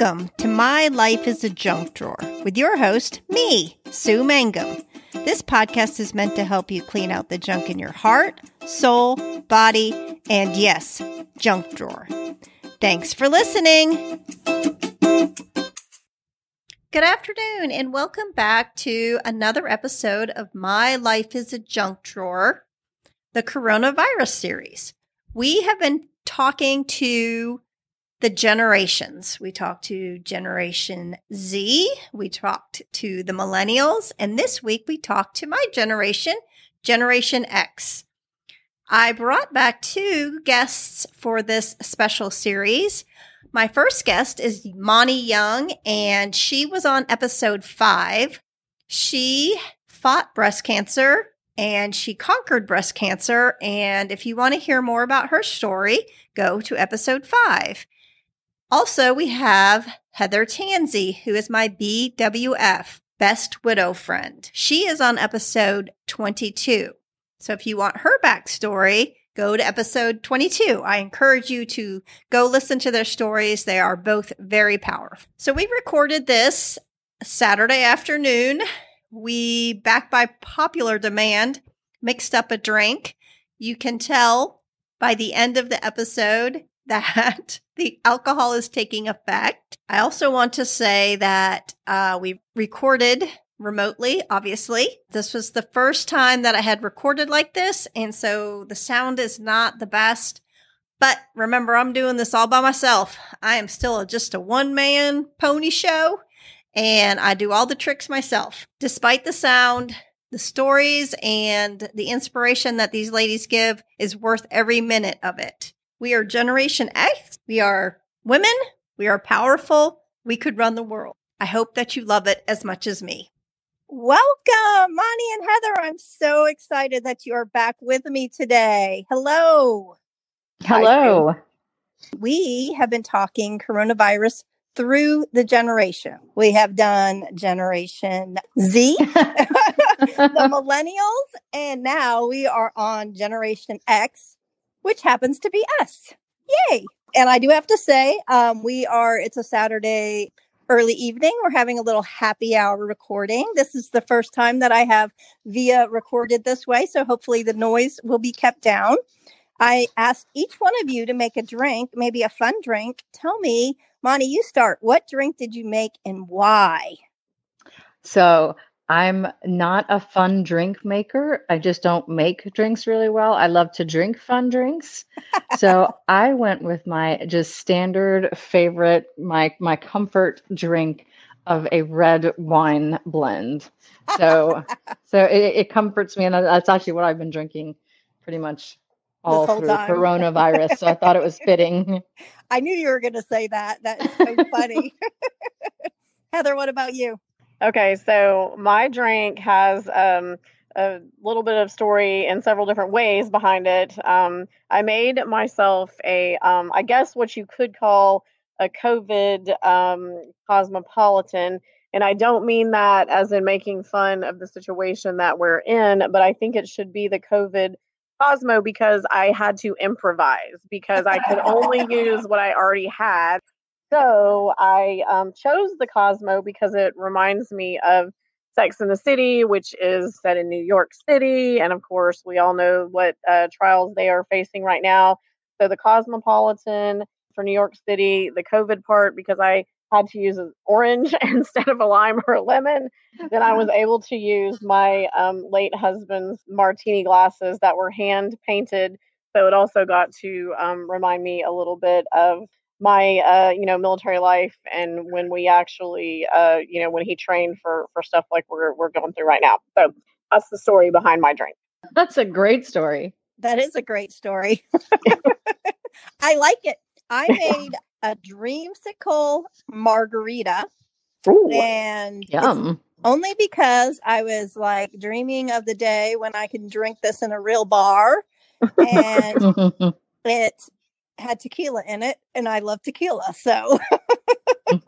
Welcome to My Life is a Junk Drawer with your host, me, Sue Mangum. This podcast is meant to help you clean out the junk in your heart, soul, body, and yes, junk drawer. Thanks for listening. Good afternoon, and welcome back to another episode of My Life is a Junk Drawer, the coronavirus series. We have been talking to the generations. We talked to Generation Z, we talked to the millennials, and this week we talked to my generation, Generation X. I brought back two guests for this special series. My first guest is Mani Young, and she was on episode five. She fought breast cancer and she conquered breast cancer. And if you want to hear more about her story, go to episode five. Also, we have Heather Tansy, who is my BWF, Best Widow Friend. She is on episode 22. So if you want her backstory, go to episode 22. I encourage you to go listen to their stories. They are both very powerful. So we recorded this Saturday afternoon. We, back by popular demand, mixed up a drink. You can tell by the end of the episode that the alcohol is taking effect. I also want to say that uh, we recorded remotely, obviously. This was the first time that I had recorded like this, and so the sound is not the best. But remember, I'm doing this all by myself. I am still just a one man pony show, and I do all the tricks myself. Despite the sound, the stories and the inspiration that these ladies give is worth every minute of it. We are Generation X. We are women. We are powerful. We could run the world. I hope that you love it as much as me. Welcome, Monty and Heather. I'm so excited that you are back with me today. Hello. Hello. We have been talking coronavirus through the generation. We have done Generation Z, the millennials, and now we are on Generation X which happens to be us. Yay. And I do have to say, um, we are, it's a Saturday early evening. We're having a little happy hour recording. This is the first time that I have via recorded this way. So hopefully the noise will be kept down. I asked each one of you to make a drink, maybe a fun drink. Tell me, Monty, you start. What drink did you make and why? So I'm not a fun drink maker. I just don't make drinks really well. I love to drink fun drinks. so I went with my just standard favorite, my my comfort drink of a red wine blend. So so it, it comforts me, and that's actually what I've been drinking pretty much all through time. coronavirus. so I thought it was fitting. I knew you were going to say that. That is so funny. Heather, what about you? Okay, so my drink has um, a little bit of story in several different ways behind it. Um, I made myself a, um, I guess what you could call a COVID um, cosmopolitan. And I don't mean that as in making fun of the situation that we're in, but I think it should be the COVID Cosmo because I had to improvise because I could only use what I already had. So I um, chose the Cosmo because it reminds me of Sex in the City, which is set in New York City. And of course, we all know what uh, trials they are facing right now. So the Cosmopolitan for New York City, the COVID part, because I had to use an orange instead of a lime or a lemon, then I was able to use my um, late husband's martini glasses that were hand painted. So it also got to um, remind me a little bit of my uh, you know military life and when we actually uh, you know when he trained for for stuff like we're we're going through right now. So that's the story behind my drink. That's a great story. That is a great story. I like it. I made a dreamsicle margarita. Ooh, and yum. Only because I was like dreaming of the day when I can drink this in a real bar. And it had tequila in it, and I love tequila. So,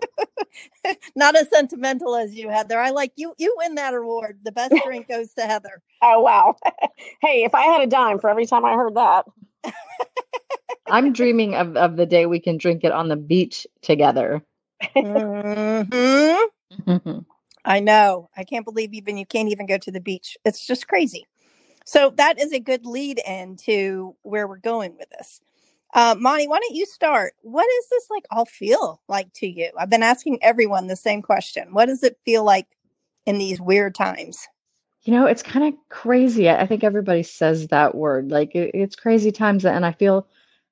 not as sentimental as you, Heather. I like you. You win that award. The best drink goes to Heather. Oh wow! hey, if I had a dime for every time I heard that. I'm dreaming of, of the day we can drink it on the beach together. mm-hmm. I know. I can't believe even you can't even go to the beach. It's just crazy. So that is a good lead in to where we're going with this. Uh, Monty, why don't you start? What does this like all feel like to you? I've been asking everyone the same question. What does it feel like in these weird times? You know, it's kind of crazy. I think everybody says that word. Like it, it's crazy times, and I feel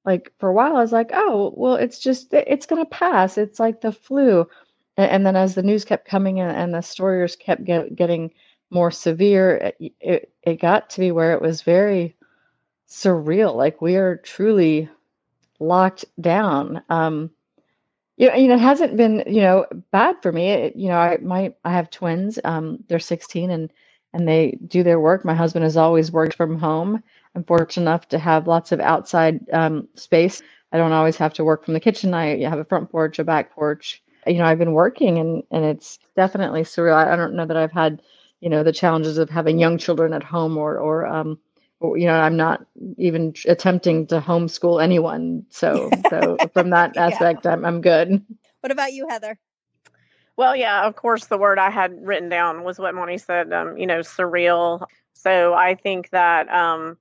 like for a while I was like, oh, well, it's just it's gonna pass. It's like the flu, and, and then as the news kept coming in and the stories kept get, getting more severe, it, it it got to be where it was very surreal. Like we are truly locked down. Um, you know, it hasn't been, you know, bad for me. It, you know, I my I have twins. Um, they're 16 and and they do their work. My husband has always worked from home. I'm fortunate enough to have lots of outside um, space. I don't always have to work from the kitchen. I have a front porch, a back porch. You know, I've been working and and it's definitely surreal. I, I don't know that I've had, you know, the challenges of having young children at home or or um, you know i'm not even attempting to homeschool anyone. So so from that aspect yeah. I'm, I'm good. What about you heather? Well yeah of course the word i had written down was what Mani said um, you know surreal. So i think that um,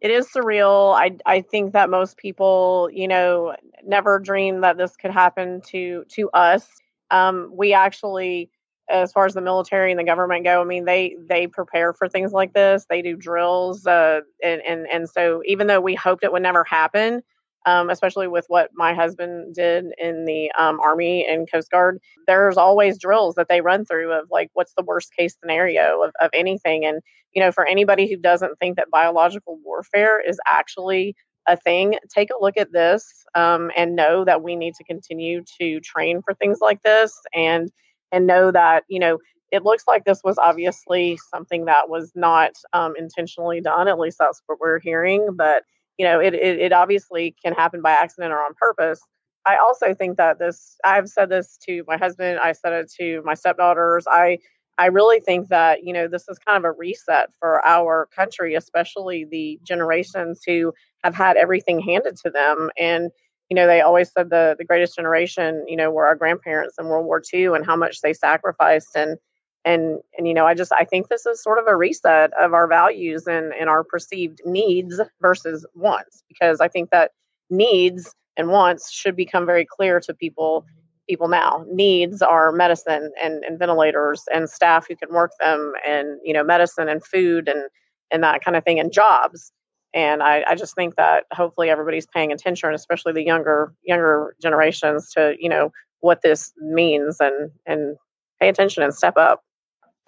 it is surreal. I i think that most people you know never dream that this could happen to to us. Um, we actually as far as the military and the government go, I mean, they they prepare for things like this. They do drills, uh, and and and so even though we hoped it would never happen, um, especially with what my husband did in the um, Army and Coast Guard, there's always drills that they run through of like what's the worst case scenario of, of anything. And you know, for anybody who doesn't think that biological warfare is actually a thing, take a look at this um, and know that we need to continue to train for things like this and and know that you know it looks like this was obviously something that was not um, intentionally done at least that's what we're hearing but you know it, it, it obviously can happen by accident or on purpose. I also think that this i've said this to my husband i said it to my stepdaughters i i really think that you know this is kind of a reset for our country especially the generations who have had everything handed to them and you know, they always said the the greatest generation, you know, were our grandparents in World War II and how much they sacrificed and and and you know, I just I think this is sort of a reset of our values and and our perceived needs versus wants because I think that needs and wants should become very clear to people people now. Needs are medicine and, and ventilators and staff who can work them and you know medicine and food and and that kind of thing and jobs and I, I just think that hopefully everybody's paying attention especially the younger younger generations to you know what this means and and pay attention and step up.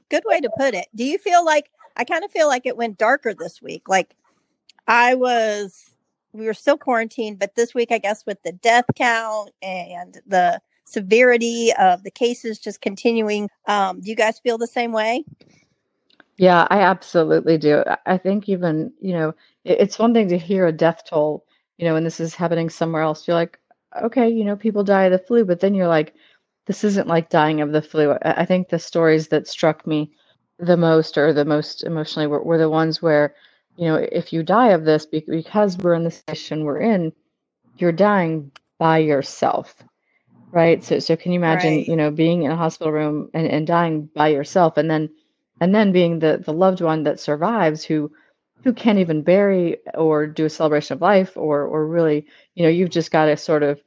Good way to put it. Do you feel like i kind of feel like it went darker this week. Like i was we were still quarantined but this week i guess with the death count and the severity of the cases just continuing um, do you guys feel the same way yeah, I absolutely do. I think even, you know, it's one thing to hear a death toll, you know, and this is happening somewhere else. You're like, okay, you know, people die of the flu, but then you're like, this isn't like dying of the flu. I think the stories that struck me the most or the most emotionally were, were the ones where, you know, if you die of this because we're in the situation we're in, you're dying by yourself. Right. So, so can you imagine, right. you know, being in a hospital room and, and dying by yourself and then and then being the the loved one that survives who who can't even bury or do a celebration of life or or really you know you've just got to sort of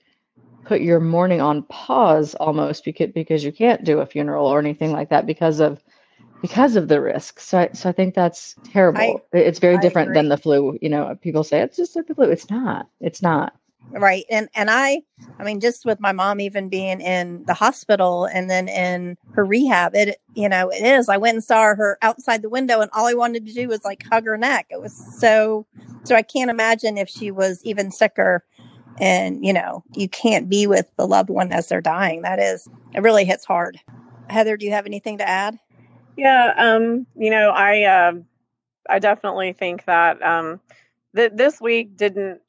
put your mourning on pause almost because because you can't do a funeral or anything like that because of because of the risk. So I, so I think that's terrible. I, it's very I different agree. than the flu. You know, people say it's just like the flu. It's not. It's not right and and i i mean just with my mom even being in the hospital and then in her rehab it you know it is i went and saw her outside the window and all i wanted to do was like hug her neck. It was so so i can't imagine if she was even sicker and you know you can't be with the loved one as they're dying. That is it really hits hard. Heather do you have anything to add? Yeah um you know i uh, i definitely think that um that this week didn't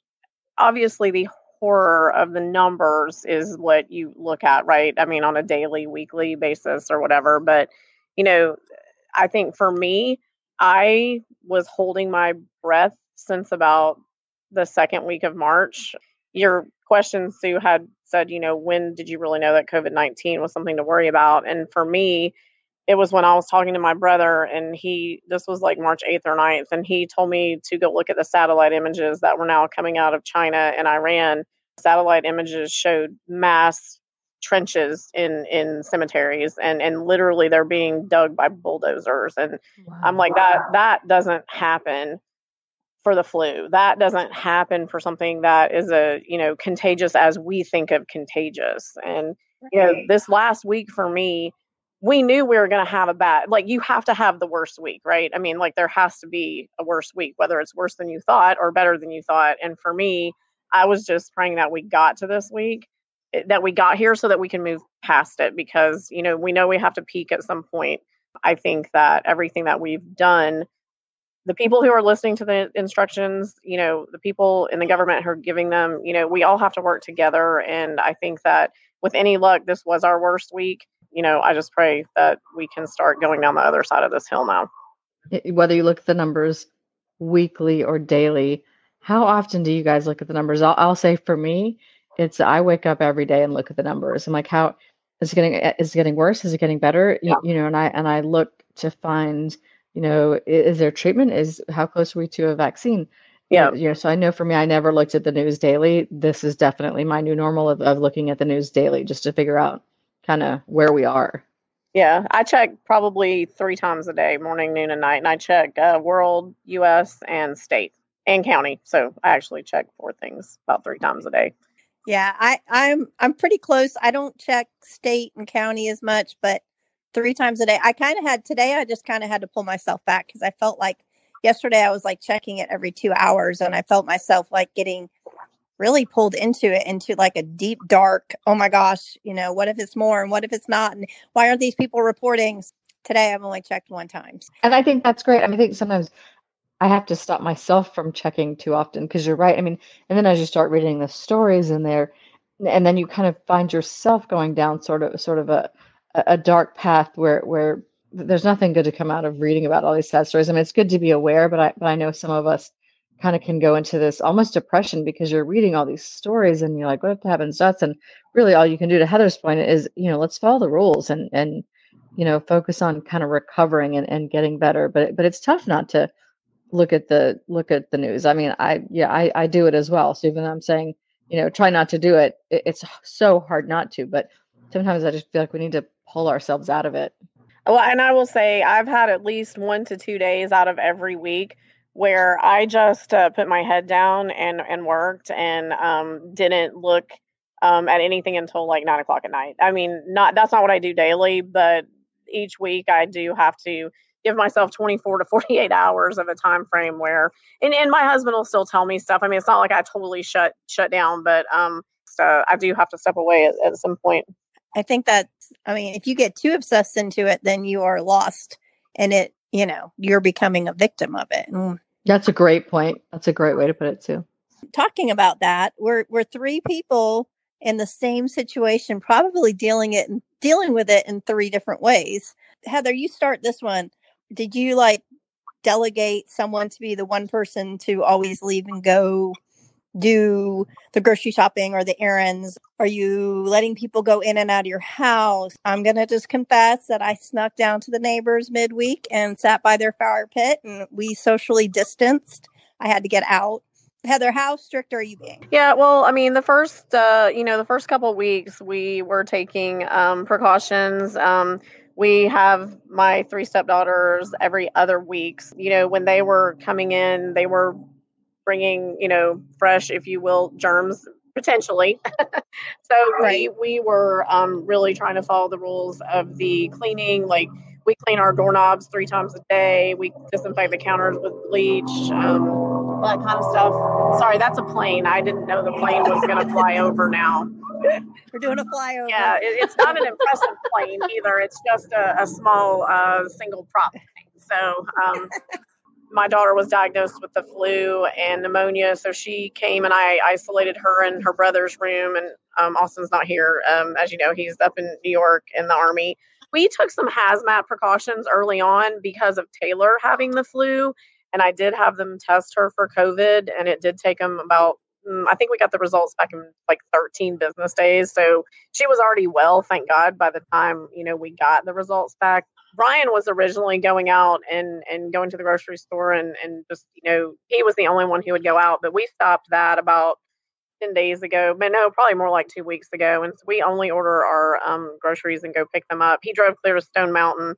obviously the horror of the numbers is what you look at, right? I mean, on a daily, weekly basis or whatever. But, you know, I think for me, I was holding my breath since about the second week of March. Your question, Sue, had said, you know, when did you really know that COVID 19 was something to worry about? And for me, it was when I was talking to my brother, and he, this was like March 8th or 9th, and he told me to go look at the satellite images that were now coming out of China and Iran. Satellite images showed mass trenches in in cemeteries and and literally they're being dug by bulldozers and wow. I'm like that that doesn't happen for the flu. That doesn't happen for something that is a, you know, contagious as we think of contagious. And you know, this last week for me, we knew we were going to have a bad like you have to have the worst week, right? I mean, like there has to be a worst week whether it's worse than you thought or better than you thought. And for me, I was just praying that we got to this week eh, that we got here so that we can move past it because you know we know we have to peak at some point i think that everything that we've done the people who are listening to the instructions, you know, the people in the government who are giving them, you know, we all have to work together. And I think that with any luck, this was our worst week. You know, I just pray that we can start going down the other side of this hill now. Whether you look at the numbers weekly or daily, how often do you guys look at the numbers? I'll, I'll say for me, it's I wake up every day and look at the numbers. I'm like, how is it getting? Is it getting worse? Is it getting better? Yeah. You, you know, and I and I look to find you know, is there treatment? Is how close are we to a vaccine? Uh, yeah. You know, so I know for me, I never looked at the news daily. This is definitely my new normal of, of looking at the news daily just to figure out kind of where we are. Yeah, I check probably three times a day, morning, noon, and night, and I check uh, world, U.S., and state and county. So I actually check four things about three times a day. Yeah, I, I'm I'm pretty close. I don't check state and county as much, but three times a day. I kind of had today, I just kind of had to pull myself back because I felt like yesterday I was like checking it every two hours and I felt myself like getting really pulled into it, into like a deep, dark, oh my gosh, you know, what if it's more and what if it's not? And why aren't these people reporting? Today I've only checked one time. And I think that's great. I, mean, think sometimes I have to stop myself from checking too often because you're right. I mean, and then as you start reading the stories in there, and then you kind of find yourself going down sort of sort of a a dark path where where there's nothing good to come out of reading about all these sad stories. I mean, it's good to be aware, but I but I know some of us kind of can go into this almost depression because you're reading all these stories and you're like, what if that happens nuts? And really, all you can do to Heather's point is, you know, let's follow the rules and and you know focus on kind of recovering and, and getting better. But but it's tough not to look at the look at the news. I mean, I yeah, I I do it as well. So even though I'm saying, you know, try not to do it, it it's so hard not to. But sometimes I just feel like we need to pull ourselves out of it. Well, and I will say I've had at least one to two days out of every week where I just uh, put my head down and and worked and um, didn't look um, at anything until like nine o'clock at night. I mean, not that's not what I do daily, but each week I do have to give myself 24 to 48 hours of a time frame where and, and my husband will still tell me stuff i mean it's not like i totally shut shut down but um so i do have to step away at, at some point I think that, I mean, if you get too obsessed into it, then you are lost and it, you know, you're becoming a victim of it. And That's a great point. That's a great way to put it too. Talking about that, we're, we're three people in the same situation, probably dealing it and dealing with it in three different ways. Heather, you start this one. Did you like delegate someone to be the one person to always leave and go do the grocery shopping or the errands? Are you letting people go in and out of your house? I'm going to just confess that I snuck down to the neighbors midweek and sat by their fire pit and we socially distanced. I had to get out. Heather, how strict are you being? Yeah, well, I mean, the first, uh, you know, the first couple weeks we were taking um, precautions. Um, we have my three stepdaughters every other weeks. You know, when they were coming in, they were bringing, you know, fresh, if you will, germs potentially. so right. we we were um, really trying to follow the rules of the cleaning. Like we clean our doorknobs three times a day. We disinfect the counters with bleach, um, that kind of stuff. Sorry, that's a plane. I didn't know the plane was going to fly over now. We're doing a flyover. Yeah, it, it's not an impressive plane either. It's just a, a small uh, single prop thing. So um, my daughter was diagnosed with the flu and pneumonia, so she came and I isolated her in her brother's room. And um, Austin's not here, um, as you know, he's up in New York in the army. We took some hazmat precautions early on because of Taylor having the flu, and I did have them test her for COVID, and it did take them about mm, I think we got the results back in like 13 business days. So she was already well, thank God, by the time, you know, we got the results back. Brian was originally going out and, and going to the grocery store and, and just, you know, he was the only one who would go out. But we stopped that about 10 days ago, but no, probably more like two weeks ago. And so we only order our um, groceries and go pick them up. He drove clear to Stone Mountain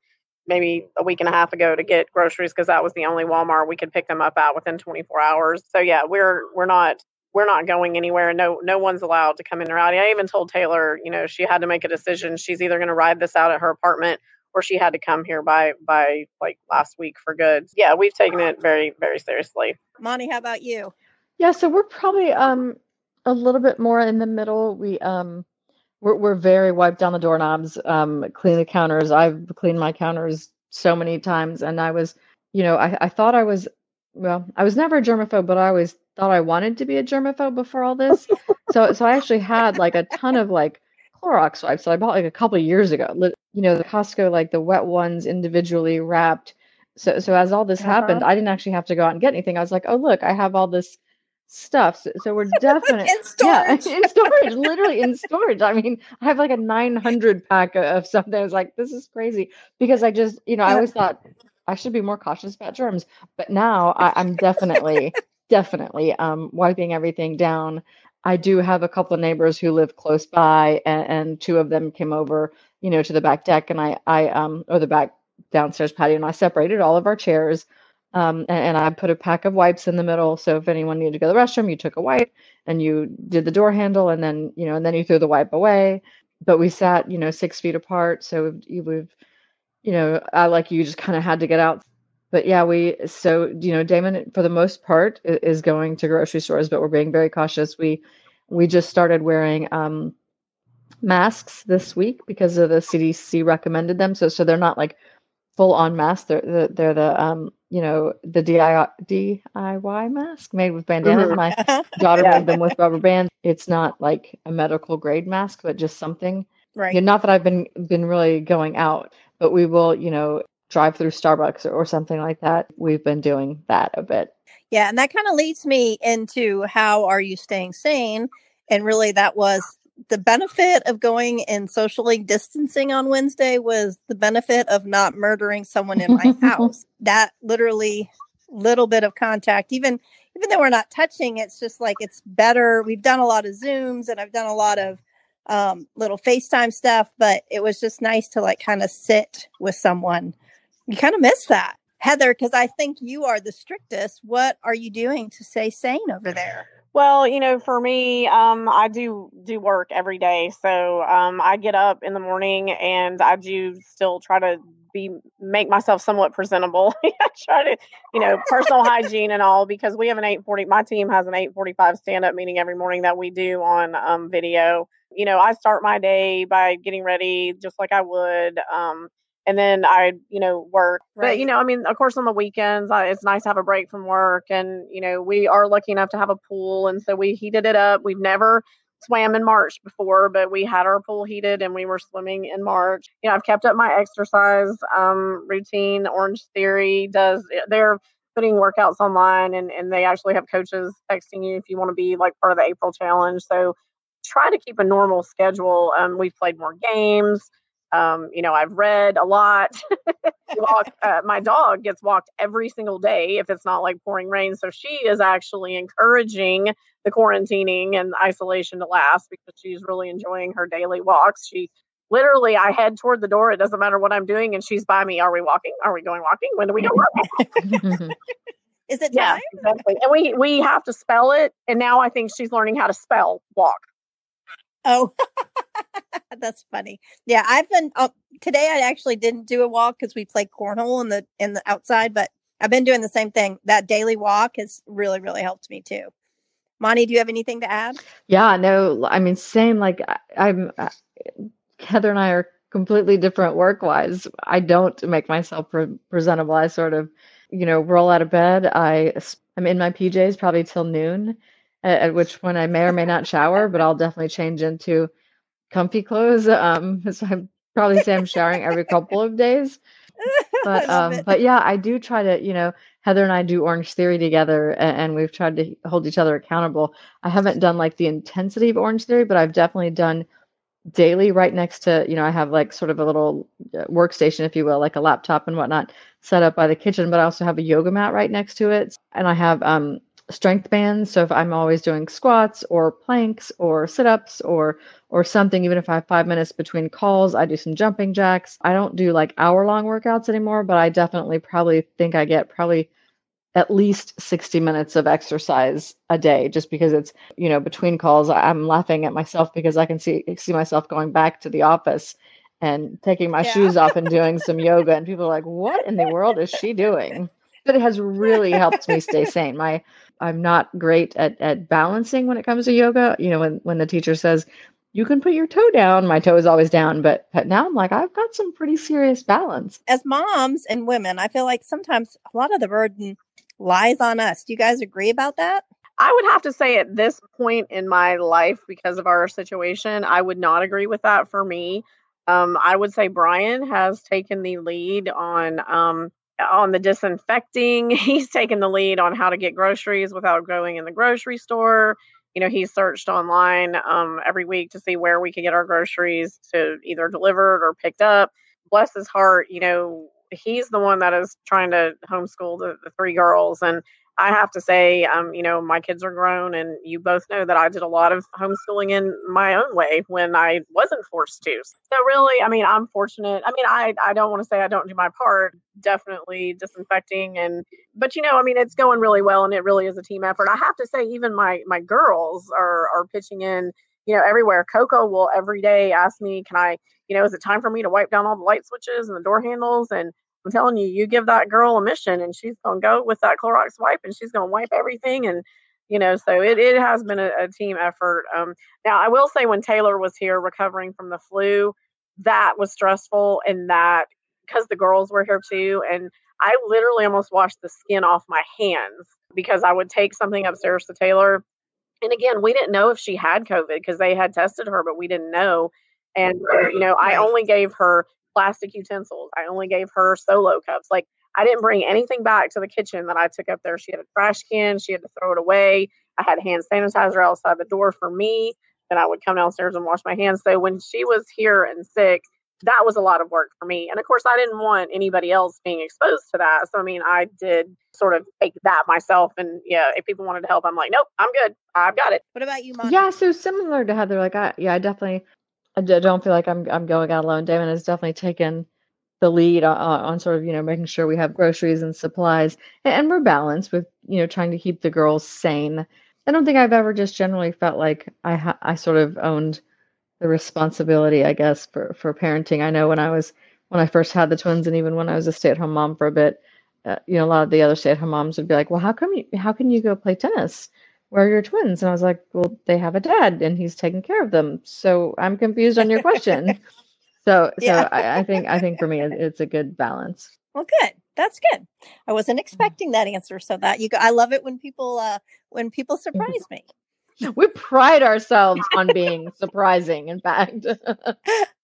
maybe a week and a half ago to get groceries because that was the only Walmart we could pick them up at within 24 hours. So yeah, we're we're not we're not going anywhere. No no one's allowed to come in or out. I even told Taylor, you know, she had to make a decision. She's either going to ride this out at her apartment or she had to come here by by like last week for good. Yeah, we've taken it very very seriously. Monty, how about you? Yeah, so we're probably um a little bit more in the middle. We um we're we're very wiped down the doorknobs, um, clean the counters. I've cleaned my counters so many times, and I was, you know, I, I thought I was well, I was never a germaphobe, but I always thought I wanted to be a germaphobe before all this. so so I actually had like a ton of like Clorox wipes that I bought like a couple of years ago. You know, the Costco like the wet ones individually wrapped. So so as all this uh-huh. happened, I didn't actually have to go out and get anything. I was like, oh look, I have all this stuff. So, so we're definitely in storage. Yeah, in storage, literally in storage. I mean, I have like a 900 pack of something. I was like, this is crazy because I just, you know, I always thought I should be more cautious about germs, but now I, am definitely, definitely um, wiping everything down. I do have a couple of neighbors who live close by, and, and two of them came over, you know, to the back deck, and I, I, um, or the back downstairs patio, and I separated all of our chairs um, and, and, I put a pack of wipes in the middle. So if anyone needed to go to the restroom, you took a wipe and you did the door handle and then, you know, and then you threw the wipe away. But we sat, you know, six feet apart. So we've, we've you know, I like you just kind of had to get out. But yeah, we, so, you know, Damon, for the most part, is going to grocery stores, but we're being very cautious. We, we just started wearing, um, masks this week because of the CDC recommended them. So, so they're not like full on masks. They're the, they're the um you know the DIY, DIY mask made with bandanas. Mm-hmm. My daughter yeah. made them with rubber bands. It's not like a medical grade mask, but just something. Right. You know, not that I've been been really going out, but we will you know drive through Starbucks or, or something like that. We've been doing that a bit. Yeah, and that kind of leads me into how are you staying sane? And really, that was the benefit of going and socially distancing on Wednesday was the benefit of not murdering someone in my house. That literally little bit of contact, even even though we're not touching, it's just like it's better. We've done a lot of Zooms and I've done a lot of um, little FaceTime stuff, but it was just nice to like kind of sit with someone. You kind of miss that. Heather, because I think you are the strictest. What are you doing to stay sane over there? Well, you know, for me, um, I do do work every day, so um, I get up in the morning and I do still try to be make myself somewhat presentable. I try to, you know, personal hygiene and all because we have an eight forty. My team has an eight forty five stand up meeting every morning that we do on um, video. You know, I start my day by getting ready just like I would. Um, and then I, you know, work. Right. But you know, I mean, of course, on the weekends, I, it's nice to have a break from work, and you know, we are lucky enough to have a pool, and so we heated it up. We've never swam in March before, but we had our pool heated and we were swimming in March. You know, I've kept up my exercise um, routine. Orange Theory does they're putting workouts online and, and they actually have coaches texting you if you want to be like part of the April challenge. So try to keep a normal schedule. Um, we've played more games. Um, you know, I've read a lot. Walk, uh, my dog gets walked every single day if it's not like pouring rain. So she is actually encouraging the quarantining and isolation to last because she's really enjoying her daily walks. She literally, I head toward the door. It doesn't matter what I'm doing, and she's by me. Are we walking? Are we going walking? When do we go walking? is it time? Yeah, exactly. And we we have to spell it, and now I think she's learning how to spell walk. Oh, that's funny. Yeah, I've been uh, today. I actually didn't do a walk because we played cornhole in the in the outside, but I've been doing the same thing. That daily walk has really really helped me too. Monty, do you have anything to add? Yeah, no, I mean, same. Like I, am uh, Heather and I are completely different work wise. I don't make myself pre- presentable. I sort of, you know, roll out of bed. I I'm in my PJs probably till noon at, at which point I may or may not shower, but I'll definitely change into comfy clothes. Um, so I probably say I'm showering every couple of days. but um, but yeah, I do try to, you know, Heather and I do Orange Theory together, and, and, we've tried to hold each other accountable. I haven't done like the intensity of Orange Theory, but I've definitely done daily right next to, you know, I have like sort of a little uh, workstation, if you will, like a laptop and whatnot set up by the kitchen, but I also have a yoga mat right next to it, and I have um strength bands. So if I'm always doing squats or planks or sit-ups or or something, even if I have five minutes between calls, I do some jumping jacks. I don't do like hour-long workouts anymore, but I definitely probably think I get probably at least 60 minutes of exercise a day just because it's you know between calls i'm laughing at myself because i can see see myself going back to the office and taking my yeah. shoes off and doing some yoga and people are like what in the world is she doing but it has really helped me stay sane my I'm not great at, at balancing when it comes to yoga. You know, when, when the teacher says, you can put your toe down, my toe is always down. But, but now I'm like, I've got some pretty serious balance. As moms and women, I feel like sometimes a lot of the burden lies on us. Do you guys agree about that? I would have to say at this point in my life, because of our situation, I would not agree with that for me. Um, I would say Brian has taken the lead on um, on the disinfecting. He's taken the lead on how to get groceries without going in the grocery store. You know, he's searched online um, every week to see where we could get our groceries to either delivered or picked up. Bless his heart, you know, he's the one that is trying to homeschool the, the three girls. And I have to say, um, you know, my kids are grown, and you both know that I did a lot of homeschooling in my own way when I wasn't forced to. So really, I mean, I'm fortunate. I mean, I I don't want to say I don't do my part. Definitely disinfecting and, but you know, I mean, it's going really well, and it really is a team effort. I have to say, even my my girls are are pitching in. You know, everywhere. Coco will every day ask me, "Can I?" You know, is it time for me to wipe down all the light switches and the door handles? And I'm telling you, you give that girl a mission and she's going to go with that Clorox wipe and she's going to wipe everything. And, you know, so it, it has been a, a team effort. Um, now, I will say when Taylor was here recovering from the flu, that was stressful and that because the girls were here too. And I literally almost washed the skin off my hands because I would take something upstairs to Taylor. And again, we didn't know if she had COVID because they had tested her, but we didn't know. And, you know, I only gave her plastic utensils. I only gave her solo cups. Like I didn't bring anything back to the kitchen that I took up there. She had a trash can, she had to throw it away. I had hand sanitizer outside the door for me. Then I would come downstairs and wash my hands. So when she was here and sick, that was a lot of work for me. And of course, I didn't want anybody else being exposed to that. So, I mean, I did sort of take that myself. And yeah, if people wanted to help, I'm like, nope, I'm good. I've got it. What about you, Mom? Yeah, so similar to Heather, like I, yeah, I definitely I don't feel like I'm I'm going out alone. Damon has definitely taken the lead on, on sort of you know making sure we have groceries and supplies, and, and we're balanced with you know trying to keep the girls sane. I don't think I've ever just generally felt like I ha- I sort of owned the responsibility, I guess, for for parenting. I know when I was when I first had the twins, and even when I was a stay at home mom for a bit, uh, you know, a lot of the other stay at home moms would be like, "Well, how come you how can you go play tennis?" Where are your twins? And I was like, well, they have a dad and he's taking care of them. So I'm confused on your question. so, yeah. so I, I, think, I think for me, it's a good balance. Well, good. That's good. I wasn't expecting that answer. So that you, go, I love it when people, uh, when people surprise me. We pride ourselves on being surprising, in fact.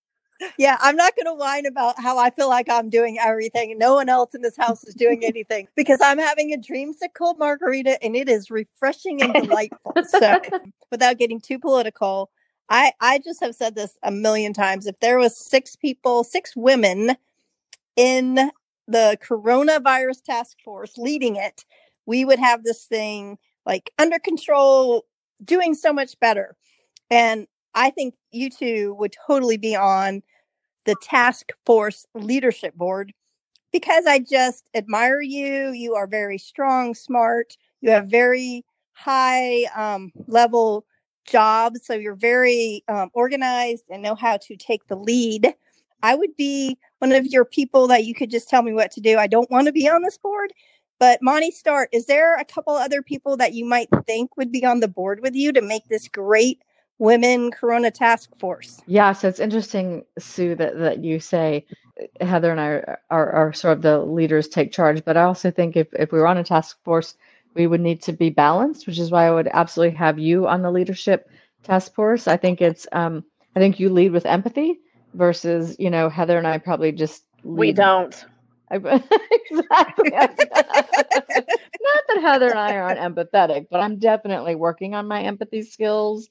yeah, I'm not going to whine about how I feel like I'm doing everything no one else in this house is doing anything because I'm having a dreamsicle margarita and it is refreshing and delightful. so, without getting too political, I I just have said this a million times. If there was six people, six women in the coronavirus task force leading it, we would have this thing like under control, doing so much better. And I think you two would totally be on the task force leadership board because I just admire you. You are very strong, smart. You have very high um, level jobs. So you're very um, organized and know how to take the lead. I would be one of your people that you could just tell me what to do. I don't want to be on this board. But Monty Start, is there a couple other people that you might think would be on the board with you to make this great Women Corona Task Force. Yeah, so it's interesting, Sue, that, that you say Heather and I are, are, are, sort of the leaders take charge. But I also think if, if we were on a task force, we would need to be balanced, which is why I would absolutely have you on the leadership task force. I think it's um, I think you lead with empathy versus, you know, Heather and I probably just lead. We don't. I, exactly. Not that Heather and I aren't empathetic, but I'm definitely working on my empathy skills.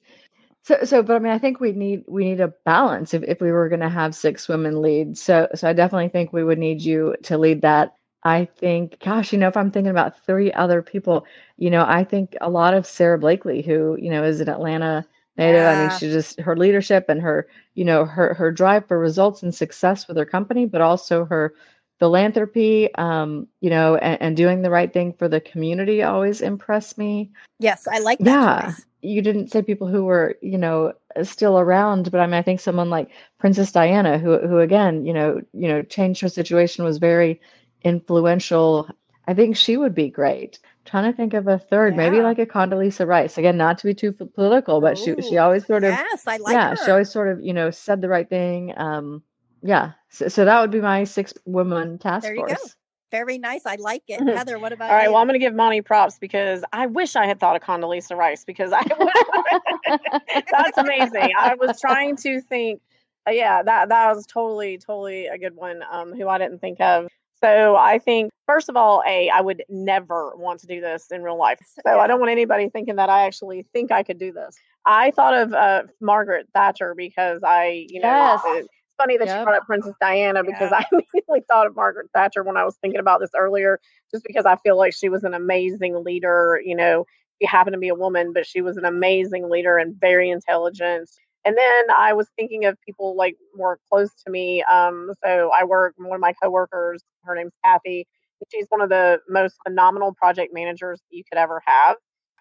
So, so, but I mean, I think we need we need a balance if, if we were going to have six women lead. So, so I definitely think we would need you to lead that. I think, gosh, you know, if I'm thinking about three other people, you know, I think a lot of Sara Blakely, who you know is an Atlanta native. Yeah. I mean, she just her leadership and her, you know, her her drive for results and success with her company, but also her philanthropy, um, you know, and, and, doing the right thing for the community always impressed me. Yes, I like that. Yeah. Choice. You didn't say people who were, you know, still around, but I mean, I think someone like Princess Diana, who, who again, you know, you know, changed her situation, was very influential. I think she would be great. I'm trying to think of a third, yeah. maybe like a Condoleezza Rice. Again, not to be too political, but Ooh, she she always sort of yes, I like yeah, her. she always sort of you know said the right thing. Um, yeah. So, so that would be my six woman task there you force. Go. Very nice. I like it. Heather, what about All right. You? Well, I'm going to give Monty props because I wish I had thought of Condoleezza Rice because I that's amazing. I was trying to think. Uh, yeah, that that was totally totally a good one. Um, who I didn't think of. So I think first of all, a I would never want to do this in real life. So yeah. I don't want anybody thinking that I actually think I could do this. I thought of uh, Margaret Thatcher because I, you know, yes funny that yep. you brought up Princess Diana because yeah. I immediately thought of Margaret Thatcher when I was thinking about this earlier, just because I feel like she was an amazing leader. You know, she happened to be a woman, but she was an amazing leader and very intelligent. And then I was thinking of people like more close to me. Um, so I work, one of my coworkers, her name's Kathy. She's one of the most phenomenal project managers you could ever have.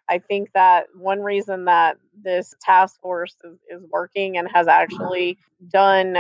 I think that one reason that this task force is, is working and has actually done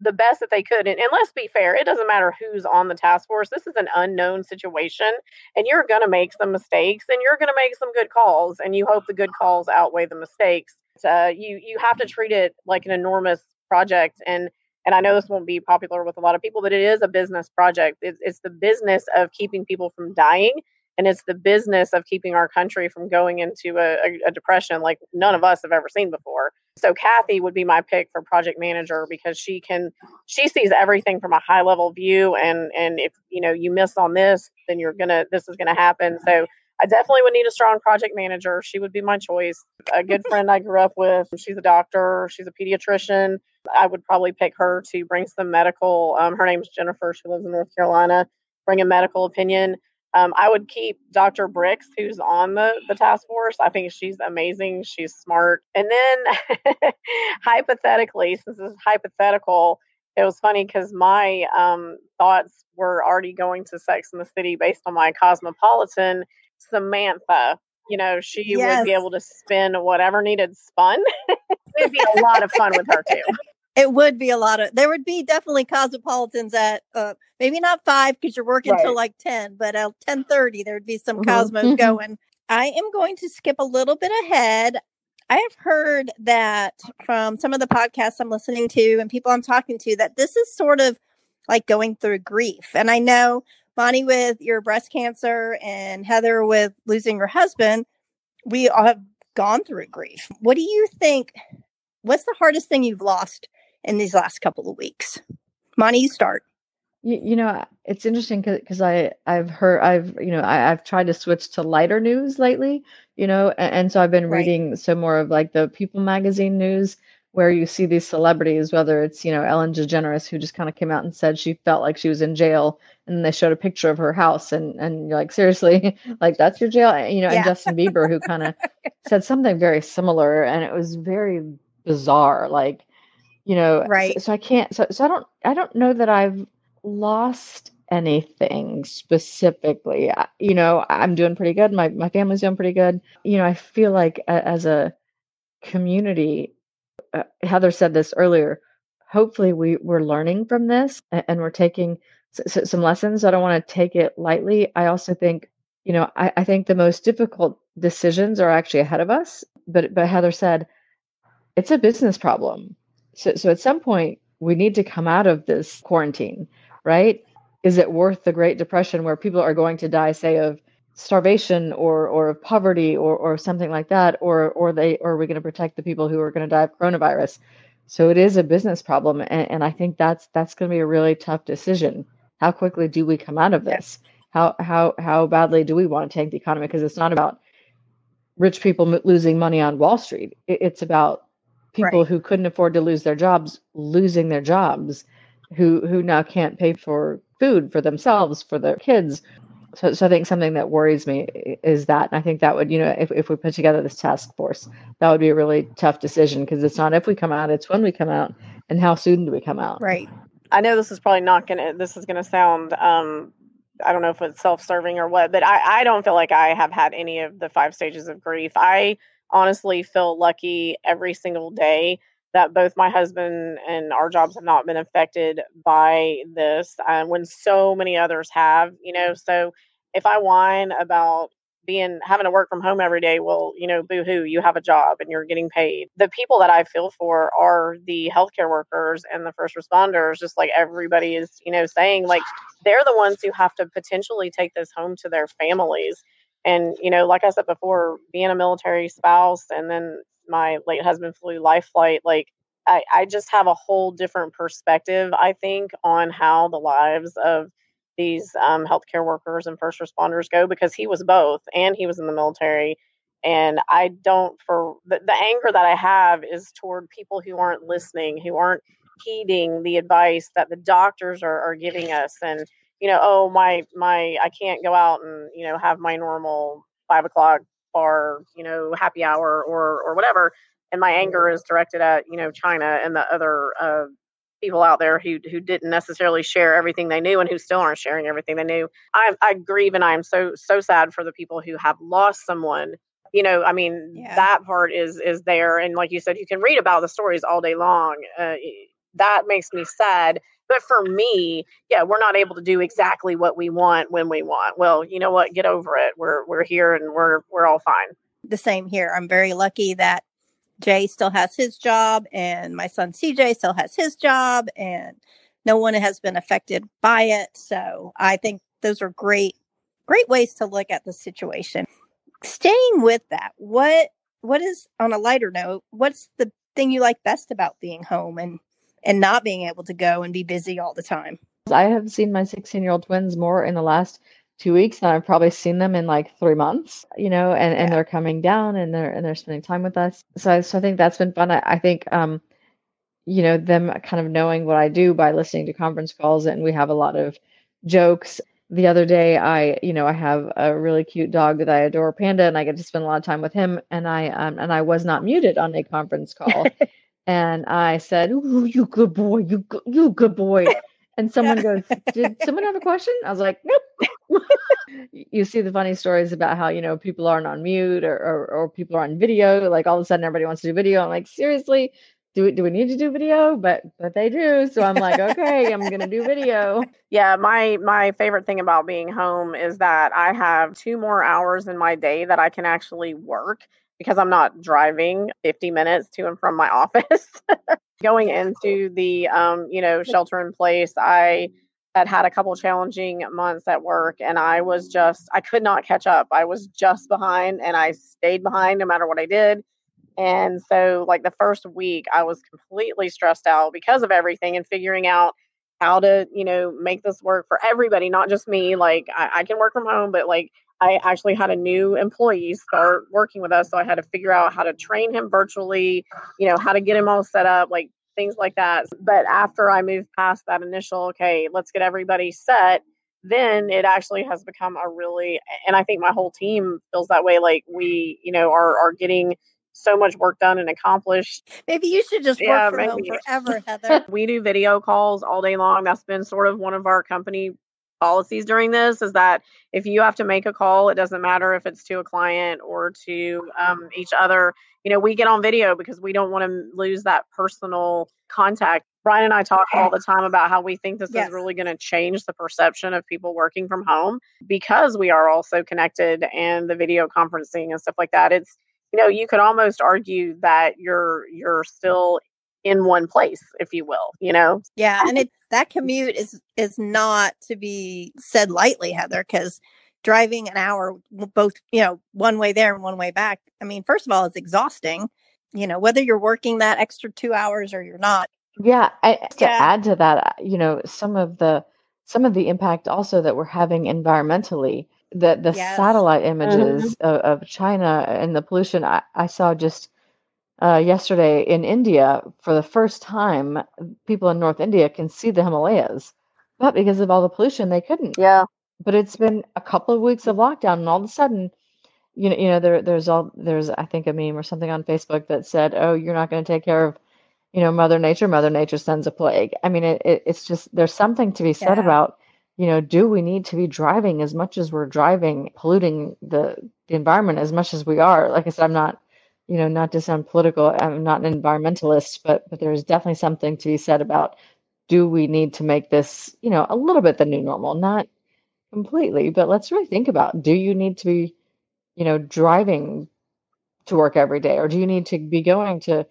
the best that they could. And, and, let's be fair, it doesn't matter who's on the task force. This is an unknown situation, and you're going to make some mistakes, and you're going to make some good calls, and you hope the good calls outweigh the mistakes. Uh, you you have to treat it like an enormous project, and and I know this won't be popular with a lot of people, but it is a business project. It's, it's the business of keeping people from dying and it's the business of keeping our country from going into a, a, depression like none of us have ever seen before. So kathy would be my pick for project manager because she can she sees everything from a high level view. And and if you know you miss on this then you're gonna this is gonna happen. So i definitely would need a strong project manager. She would be my choice. A good friend i grew up with she's a doctor she's a pediatrician. I would probably pick her to bring some medical um, her name's jennifer. She lives in north carolina. Bring a medical opinion um, I would keep Dr. Birx, who's on the, the task force. I think she's amazing. She's smart. And then, hypothetically, since this is hypothetical, it was funny because my um, thoughts were already going to Sex in the City based on my cosmopolitan Samantha. You know, she yes. would be able to spin whatever needed spun. It'd be a lot of fun with her too. It would be a lot of. There would be definitely cosmopolitans at uh, maybe not five because you're working right. till like ten, but at ten thirty there would be some mm-hmm. cosmos mm-hmm. going. I am going to skip a little bit ahead. I have heard that from some of the podcasts I'm listening to and people I'm talking to that this is sort of like going through grief. And I know Mani with your breast cancer and Heather with losing your husband, we all have gone through grief. What do you think? What's the hardest thing you've lost in these last couple of weeks? Monty, you start. You, you know, it's interesting because I I've heard I've you know I, have tried to switch to lighter news lately. You know, and, and so I've been right. reading some more of like the People magazine news where you see these celebrities, whether it's you know Ellen DeGeneres who just kind of came out and said she felt like she was in jail, and they showed a picture of her house, and and you're like seriously, like that's your jail, you know, yeah. and Justin Bieber who kind of said something very similar, and it was very bizarre, like you know right. so, i can't so, so i don't i don't know that i've lost anything specifically. You know i'm doing pretty good. My, my family's doing pretty good. You know i feel like a, as a community uh, heather said this earlier hopefully we we're learning from this and, and we're taking s- s- some lessons. I don't want to take it lightly. I also think you know I, I think the most difficult decisions are actually ahead of us. But but heather said it's a business problem so, so at some point, we need to come out of this quarantine, right? Is it worth the Great Depression where people are going to die, say, of starvation or or of poverty or or something like that, or or they or are we going to protect the people who are going to die of coronavirus? So it is a business problem, and, and I think that's that's going to be a really tough decision. how quickly do we come out of this? How how how badly do we want to tank the economy? Because it's not about rich people losing money on Wall Street. It's about people Right. who couldn't afford to lose their jobs losing their jobs, who who now can't pay for food for themselves, for their kids. So, so I think something that worries me is that, and I think that would, you know, if, if we put together this task force, that would be a really tough decision because it's not if we come out, it's when we come out, and how soon do we come out? Right. I know this is probably not gonna. This is gonna sound. Um, I don't know if it's self-serving or what, but I, I don't feel like I have had any of the five stages of grief. I honestly feel lucky every single day that both my husband and our jobs have not been affected by this, uh, when so many others have. You know, so if I whine about being having to work from home every day, well, you know, boo hoo, you have a job and you're getting paid. The people that I feel for are the healthcare workers and the first responders, just like everybody is, you know, saying like they're the ones who have to potentially take this home to their families. And, you know, like I said before, being a military spouse and then my late husband flew life flight, like I, I just have a whole different perspective, I think, on how the lives of these um, healthcare workers and first responders go because he was both and he was in the military. And I don't, for the, the anger that I have is toward people who aren't listening, who aren't heeding the advice that the doctors are, are giving us. And, you know, oh, my, my, I can't go out and, you know, have my normal five o'clock bar, you know, happy hour or, or whatever. And my anger is directed at, you know, China and the other, uh, people out there who who didn't necessarily share everything they knew and who still aren't sharing everything they knew. I I grieve and I'm so so sad for the people who have lost someone. You know, I mean, Yeah. that part is is there, and like you said, you can read about the stories all day long. Uh, that makes me sad. But for me, yeah, we're not able to do exactly what we want when we want. Well, you know what? Get over it. We're we're here and we're we're all fine. The same here. I'm very lucky that Jay still has his job and my son CJ still has his job and no one has been affected by it. So I think those are great, great ways to look at the situation. Staying with that, what what is on a lighter note, what's the thing you like best about being home and and not being able to go and be busy all the time? I have seen my 16 year old twins more in the last two weeks than I've probably seen them in like three months, you know, and, and Yeah. they're coming down and they're and they're spending time with us. So I, so I think that's been fun. I, I think um, you know, them kind of knowing what I do by listening to conference calls and we have a lot of jokes. The other day I, you know, I have a really cute dog that I adore, Panda, and I get to spend a lot of time with him and I um and I was not muted on a conference call. And I said, Ooh, you good boy, you good, you good boy. And someone goes, Did someone have a question? I was like, Nope. you see the funny stories about how, you know, people aren't on mute or, or, or people are on video. Like all of a sudden everybody wants to do video. I'm like, seriously, do we, do we need to do video? But but they do. So I'm like, okay, I'm gonna do video. Yeah, my my favorite thing about being home is that I have two more hours in my day that I can actually work because I'm not driving 50 minutes to and from my office. Going into the um, you know, shelter in place, I had had a couple challenging months at work and I was just I could not catch up. I was just behind and I stayed behind no matter what I did. And so like the first week I was completely stressed out because of everything and figuring out how to, you know, make this work for everybody, not just me. Like I, I can work from home, but like I actually had a new employee start working with us. So I had to figure out how to train him virtually, you know, how to get him all set up, like things like that. But after I moved past that initial, okay, let's get everybody set, then it actually has become a really and I think my whole team feels that way. Like we, you know, are are getting so much work done and accomplished Maybe you should just work Yeah, from home forever, Heather. we do video calls all day long. That's been sort of one of our company policies during this is that if you have to make a call, it doesn't matter if it's to a client or to um, each other. You know, we get on video because we don't want to lose that personal contact. Brian and I talk all the time about how we think this Yes. is really going to change the perception of people working from home because we are all so connected and the video conferencing and stuff like that. It's you know, you could almost argue that you're you're still in one place, if you will, you know? Yeah, and it that commute is is not to be said lightly, Heather, because driving an hour both you know one way there and one way back. I mean, first of all, it's exhausting. You know, whether you're working that extra two hours or you're not. Yeah, I, to Yeah. add to that, uh, you know, some of the some of the impact also that we're having environmentally. The the Yes. satellite images of, of China and the pollution. I, I saw just uh, yesterday in India for the first time, people in North India can see the Himalayas, but because of all the pollution, they couldn't. Yeah. But it's been a couple of weeks of lockdown, and all of a sudden, you know, you know, there there's all there's I think a meme or something on Facebook that said, "Oh, you're not going to take care of." You know, Mother Nature, Mother Nature sends a plague. I mean, it, it, it's just there's something to be said Yeah. about you know, do we need to be driving as much as we're driving, polluting the, the environment as much as we are? Like I said, I'm not, you know, not to sound political, I'm not an environmentalist, but but there's definitely something to be said about do we need to make this, you know, a little bit the new normal, not completely, but let's really think about do you need to be, you know, driving to work every day, or do you need to be going to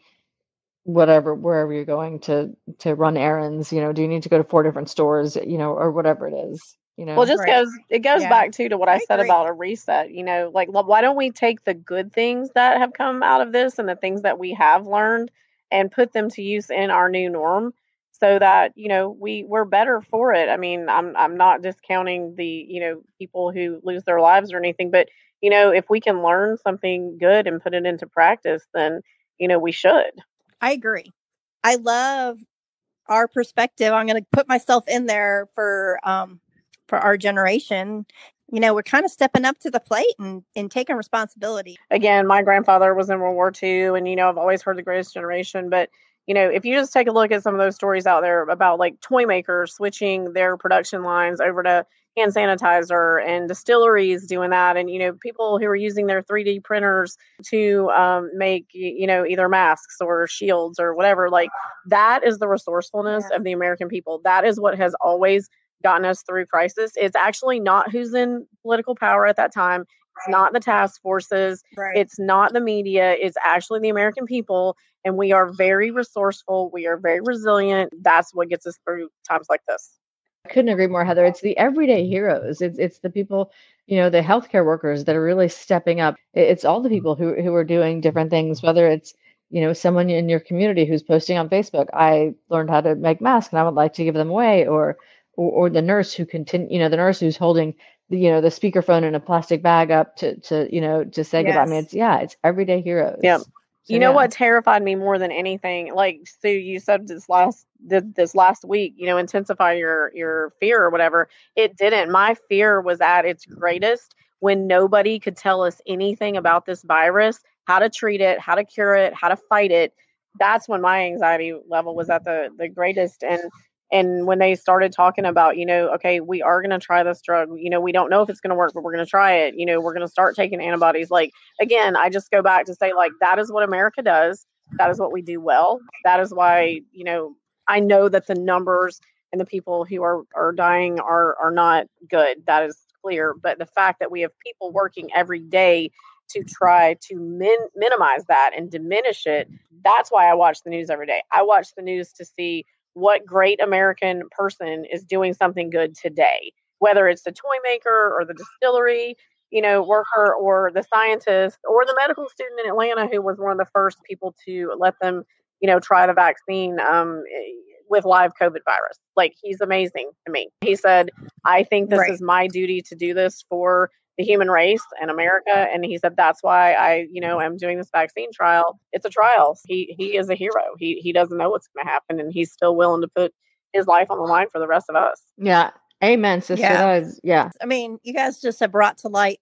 whatever wherever you're going to to run errands? You know do you need to go to four different stores you know or whatever it is you know Well, it just Right. goes it goes Yeah. back to to what I, I said agree. about a reset. You know, like why don't we take the good things that have come out of this and the things that we have learned and put them to use in our new norm so that, you know, we we're better for it. I mean, I'm I'm not discounting the, you know, people who lose their lives or anything, but you know, if we can learn something good and put it into practice, then, you know, we should. I agree. I love our perspective. I'm going to put myself in there for um for our generation. You know, we're kind of stepping up to the plate and and taking responsibility. again, my grandfather was in World War II, and you know, I've always heard the greatest generation. But you know, if you just take a look at some of those stories out there about like toy makers switching their production lines over to hand sanitizer and distilleries doing that, and you know, people who are using their 3D printers to um, make you know either masks or shields or whatever, like that is the resourcefulness Yeah. of the American people. That is what has always gotten us through crisis. It's actually not who's in political power at that time. It's not the task forces. Right. It's not the media. It's actually the American people. And we are very resourceful. We are very resilient. That's what gets us through times like this. I couldn't agree more, Heather. It's the everyday heroes. It's it's the people, you know, the healthcare workers that are really stepping up. It's all the people who who are doing different things, whether it's you know someone in your community who's posting on Facebook, I learned how to make masks and I would like to give them away, or or, or the nurse who continue, you know, the nurse who's holding the, you know the speakerphone in a plastic bag up to to you know to say goodbye. I mean, it's yeah, it's everyday heroes. Yep. So, you know yeah. what terrified me more than anything? Like Sue, you said this last did this last week, you know, intensify your your fear or whatever. It didn't. My fear was at its greatest when nobody could tell us anything about this virus, how to treat it, how to cure it, how to fight it. That's when my anxiety level was at the the greatest and and when they started talking about, you know, okay, we are going to try this drug. You know, we don't know if it's going to work, but we're going to try it. You know, we're going to start taking antibodies like again, I just go back to say, like, that is what America does. That is what we do well. That is why, you know, I know that the numbers and the people who are, are dying are, are not good. That is clear. But the fact that we have people working every day to try to min- minimize that and diminish it, that's why I watch the news every day. I watch the news to see what great American person is doing something good today, whether it's the toy maker or the distillery you know, worker or the scientist or the medical student in Atlanta who was one of the first people to let them, you know, try the vaccine um, eh, with live COVID virus. Like he's amazing to me. He said, I think this Right. is my duty to do this for the human race and America. And he said, that's why I, you know, am doing this vaccine trial. It's a trial. He, he is a hero. He, he doesn't know what's going to happen and he's still willing to put his life on the line for the rest of us. Yeah. Amen, sister. Yeah. That is yeah. I mean, you guys just have brought to light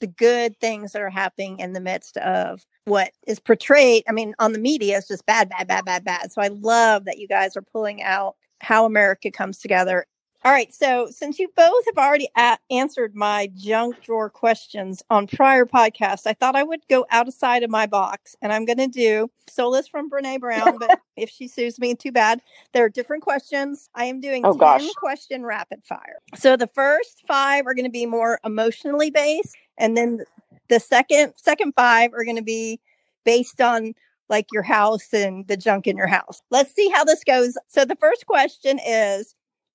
the good things that are happening in the midst of what is portrayed. I mean, on the media, it's just bad, bad, bad, bad, bad. So I love that you guys are pulling out how America comes together. All right. So since you both have already a- answered my junk drawer questions on prior podcasts, I thought I would go outside of my box and I'm going to do Solace from Brene Brown. But if she sues me, too bad. There are different questions. I am doing Oh, 10 gosh. question rapid fire. So the first five are going to be more emotionally based. And then the second second five are going to be based on like your house and the junk in your house. Let's see how this goes. So the first question is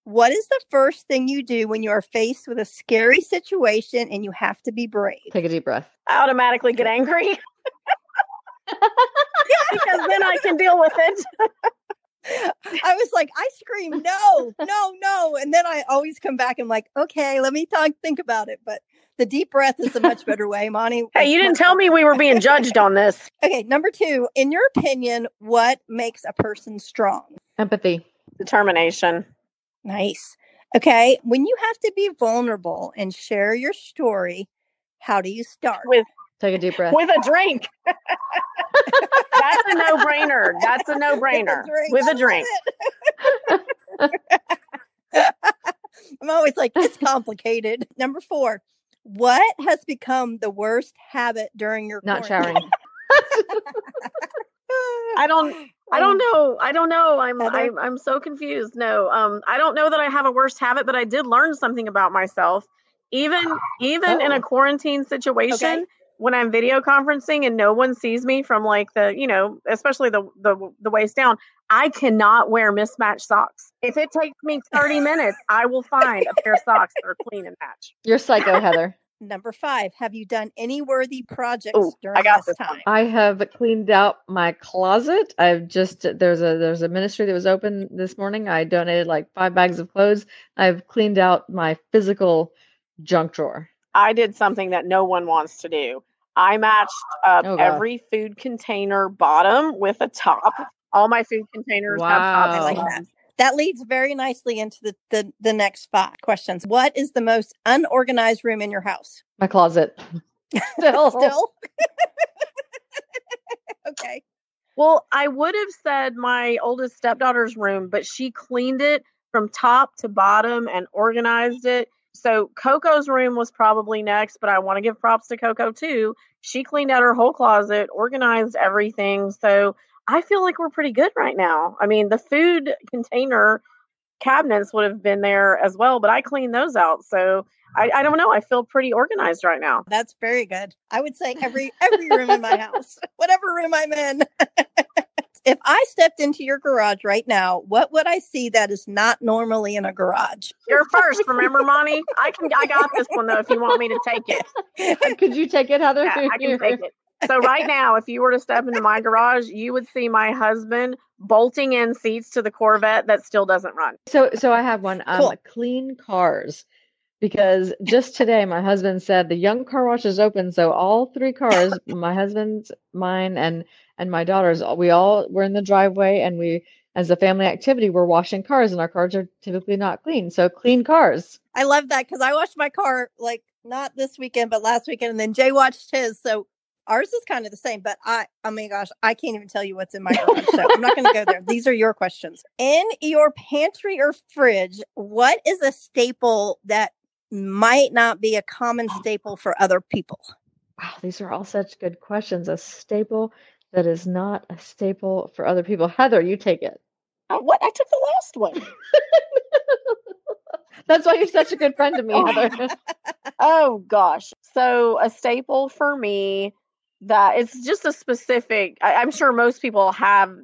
what is the first thing you do when you are faced with a scary situation and you have to be brave? Take a deep breath. I automatically get angry because then I can deal with it. I was like, I scream, no, no, no. And then I always come back and I'm like, okay, let me talk, think about it. But the deep breath is a much better way, Mani. Hey, you didn't tell me we were being judged on this. Okay, number two, in your opinion, what makes a person strong? Empathy. Determination. Nice. Okay, when you have to be vulnerable and share your story, how do you start? With Take a deep breath. with a drink. That's a no brainer. That's a no brainer. With I a love drink. I'm always like, it's complicated. Number four, what has become the worst habit during your Not quarantine? showering. I don't I don't know. I don't know. I'm Heather? I'm I'm so confused. No. Um I don't know that I have a worst habit, but I did learn something about myself. Even even in Oh. a quarantine situation, Okay. when I'm video conferencing and no one sees me from like the, you know, especially the the the waist down, I cannot wear mismatched socks. If it takes me 30 minutes, I will find a pair of socks that are clean and match. You're psycho, Heather. Number five, have you done any worthy projects Ooh, during I got this this time? I have cleaned out my closet. I've just there's a there's a ministry that was open this morning. I donated like five bags of clothes. I've cleaned out my physical junk drawer. I did something that no one wants to do. I matched up Oh, every food container bottom with a top. All my food containers have tops. I like that. That leads very nicely into the, the, the next five questions. What is the most unorganized room in your house? My closet. Still. Still? okay. Well, I would have said my oldest stepdaughter's room, but she cleaned it from top to bottom and organized it. So Coco's room was probably next, but I want to give props to Coco too. She cleaned out her whole closet, organized everything. So I feel like we're pretty good right now. I mean, the food container cabinets would have been there as well, but I cleaned those out. So I, I don't know. I feel pretty organized right now. That's very good. I would say every every room in my house, whatever room I'm in. if I stepped into your garage right now, what would I see that is not normally in a garage? You're first, remember, Mani? I can. I got this one though. If you want me to take it. Could you take it, Heather? Yeah, I can take it. So right now, if you were to step into my garage, you would see my husband bolting in seats to the Corvette that still doesn't run. So so I have one. Um Cool. clean cars. Because just today my husband said the young car wash is open, so all three cars, my husband's, mine, and and my daughter's, we all were in the driveway and we as a family activity, we're washing cars and our cars are typically not clean. So clean cars. I love that because I washed my car like not this weekend, but last weekend, and then Jay watched his. So ours is kind of the same. But I, oh my gosh, I can't even tell you what's in my garage. So I'm not going to go there. These are your questions. In your pantry or fridge, what is a staple that might not be a common staple for other people? Wow, these are all such good questions. A staple that is not a staple for other people. Heather, you take it. Uh, what? I took the last one. That's why you're such a good friend to me, Oh. Heather. Oh gosh. So a staple for me that it's just a specific. I, I'm sure most people have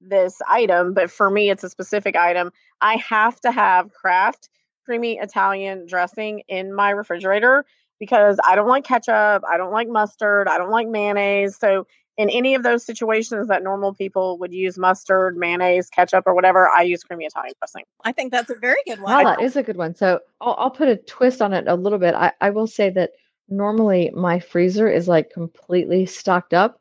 this item, but for me, it's a specific item. I have to have Kraft creamy Italian dressing in my refrigerator because I don't like ketchup, I don't like mustard, I don't like mayonnaise. So in any of those situations that normal people would use mustard, mayonnaise, ketchup, or whatever, I use creamy Italian dressing. I think that's a very good Wow, one. that is a good one. So I'll, I'll put a twist on it a little bit. I, I will say that normally my freezer is like completely stocked up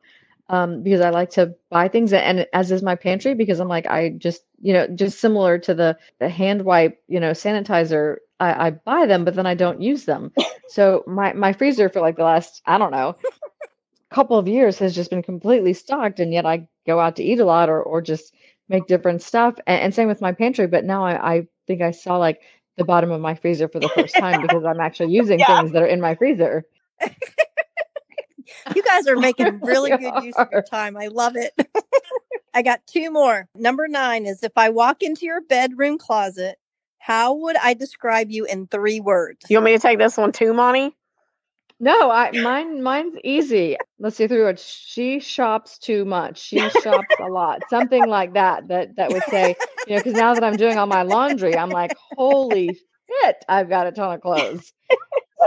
um, because I like to buy things, and as is my pantry because I'm like I just you know just similar to the the hand wipe you know sanitizer. I, I buy them, but then I don't use them. So my my freezer for like the last I don't know couple of years has just been completely stocked, and yet I go out to eat a lot or or just make different stuff. And, and same with my pantry. But now I, I think I saw like the bottom of my freezer for the first time because I'm actually using Yeah. things that are in my freezer. You guys are making really We good use of your time. I love it. I got two more. Number nine is if I walk into your bedroom closet, how would I describe you in three words? You want me to take this one too, Mani? No, I mine mine's easy. Let's see through it. She shops too much. She shops a lot. Something like that. That that would say, you know, because now that I'm doing all my laundry, I'm like, holy shit, I've got a ton of clothes.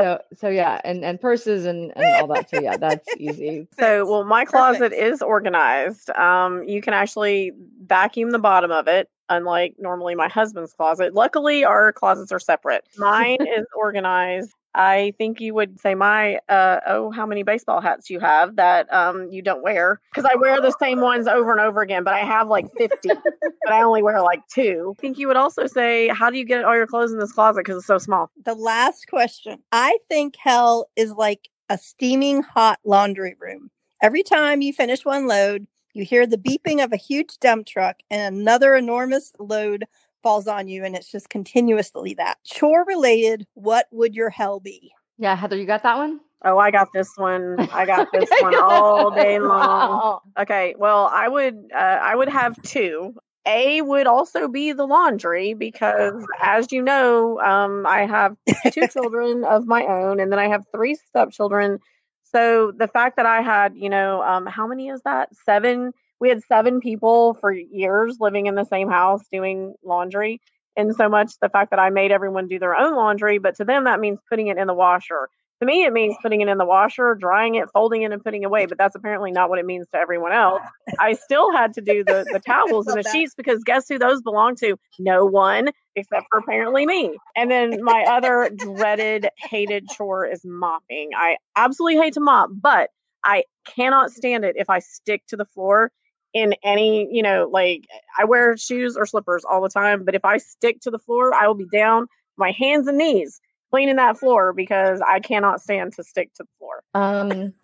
so so yeah, and and purses and and all that. So yeah, that's easy. So, well, my closet Perfect. is organized. Um, you can actually vacuum the bottom of it, unlike normally my husband's closet. Luckily, our closets are separate. Mine is organized. I think you would say my uh, oh, how many baseball hats you have that um, you don't wear because I wear the same ones over and over again, but I have like fifty, but I only wear like two. I think you would also say, how do you get all your clothes in this closet because it's so small? The last question. I think hell is like a steaming hot laundry room. Every time you finish one load, you hear the beeping of a huge dump truck and another enormous load falls on you and it's just continuously that. Chore related, what would your hell be? Yeah, Heather, you got that one? Oh, I got this one. I got this one all day long. Okay, well, I would uh, I would have two. A would also be the laundry because, as you know, um, I have two children of my own, and then I have three stepchildren. So the fact that I had, you know, um, how many is that? Seven. We had seven people for years living in the same house doing laundry, and so much the fact that I made everyone do their own laundry, but to them that means putting it in the washer. To me, it means putting it in the washer, drying it, folding it, and putting it away. But that's apparently not what it means to everyone else. I still had to do the, the towels and the that. sheets because guess who those belong to? No one except for apparently me. And then my other dreaded, hated chore is mopping. I absolutely hate to mop, but I cannot stand it if I stick to the floor in any, you know, like I wear shoes or slippers all the time, but if I stick to the floor, I will be down my hands and knees cleaning that floor because I cannot stand to stick to the floor. Um,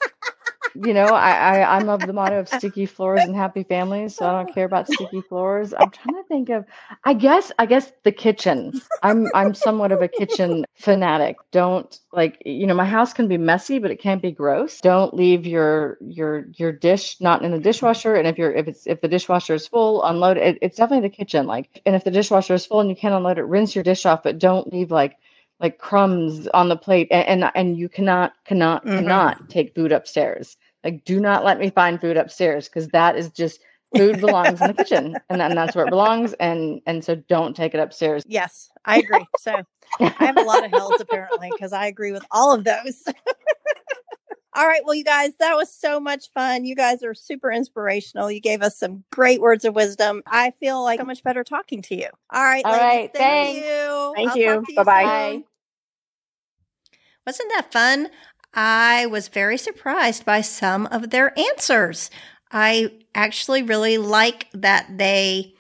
you know, I, I I'm of the motto of sticky floors and happy families, so I don't care about sticky floors. I'm trying to think of, I guess I guess the kitchen. I'm I'm somewhat of a kitchen fanatic. Don't like you know my house can be messy, but it can't be gross. Don't leave your your your dish not in the dishwasher, and if you're if it's if the dishwasher is full, unload it. It's definitely the kitchen. Like, and if the dishwasher is full and you can't unload it, rinse your dish off, but don't leave like like crumbs on the plate and and, and you cannot cannot Mhm. cannot take food upstairs like do not let me find food upstairs because that is just food belongs in the kitchen and, then that's where it belongs and and so don't take it upstairs Yes, I agree. So I have a lot of hells apparently because I agree with all of those. all right. Well, you guys, that was so much fun. You guys are super inspirational. You gave us some great words of wisdom. I feel like so much better talking to you. All right. All ladies, right, Thank thanks. you. Thank I'll you. to Bye-bye. soon. Wasn't that fun? I was very surprised by some of their answers. I actually really like that they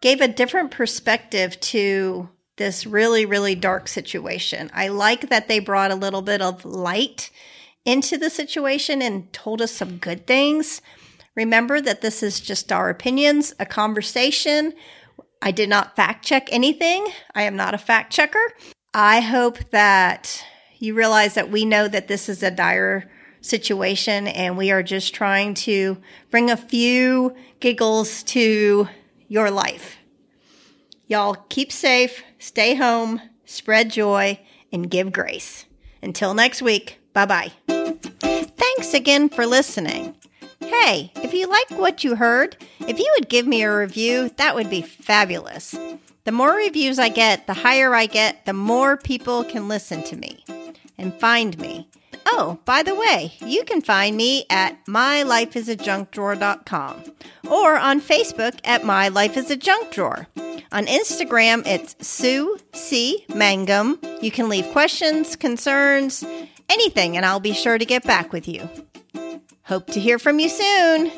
gave a different perspective to this really, really dark situation. I like that they brought a little bit of light into the situation and told us some good things. Remember that this is just our opinions, a conversation. I did not fact check anything. I am not a fact checker. I hope that you realize that we know that this is a dire situation and we are just trying to bring a few giggles to your life. Y'all keep safe, stay home, spread joy, and give grace. Until next week, bye bye. Thanks again for listening. Hey, if you like what you heard, if you would give me a review, that would be fabulous. The more reviews I get, the higher I get, the more people can listen to me and find me. Oh, by the way, you can find me at mylifeisajunkdrawer.com or on Facebook at My Life is a Junk Drawer. On Instagram, it's Sue C. Mangum. You can leave questions, concerns, anything, and I'll be sure to get back with you. Hope to hear from you soon.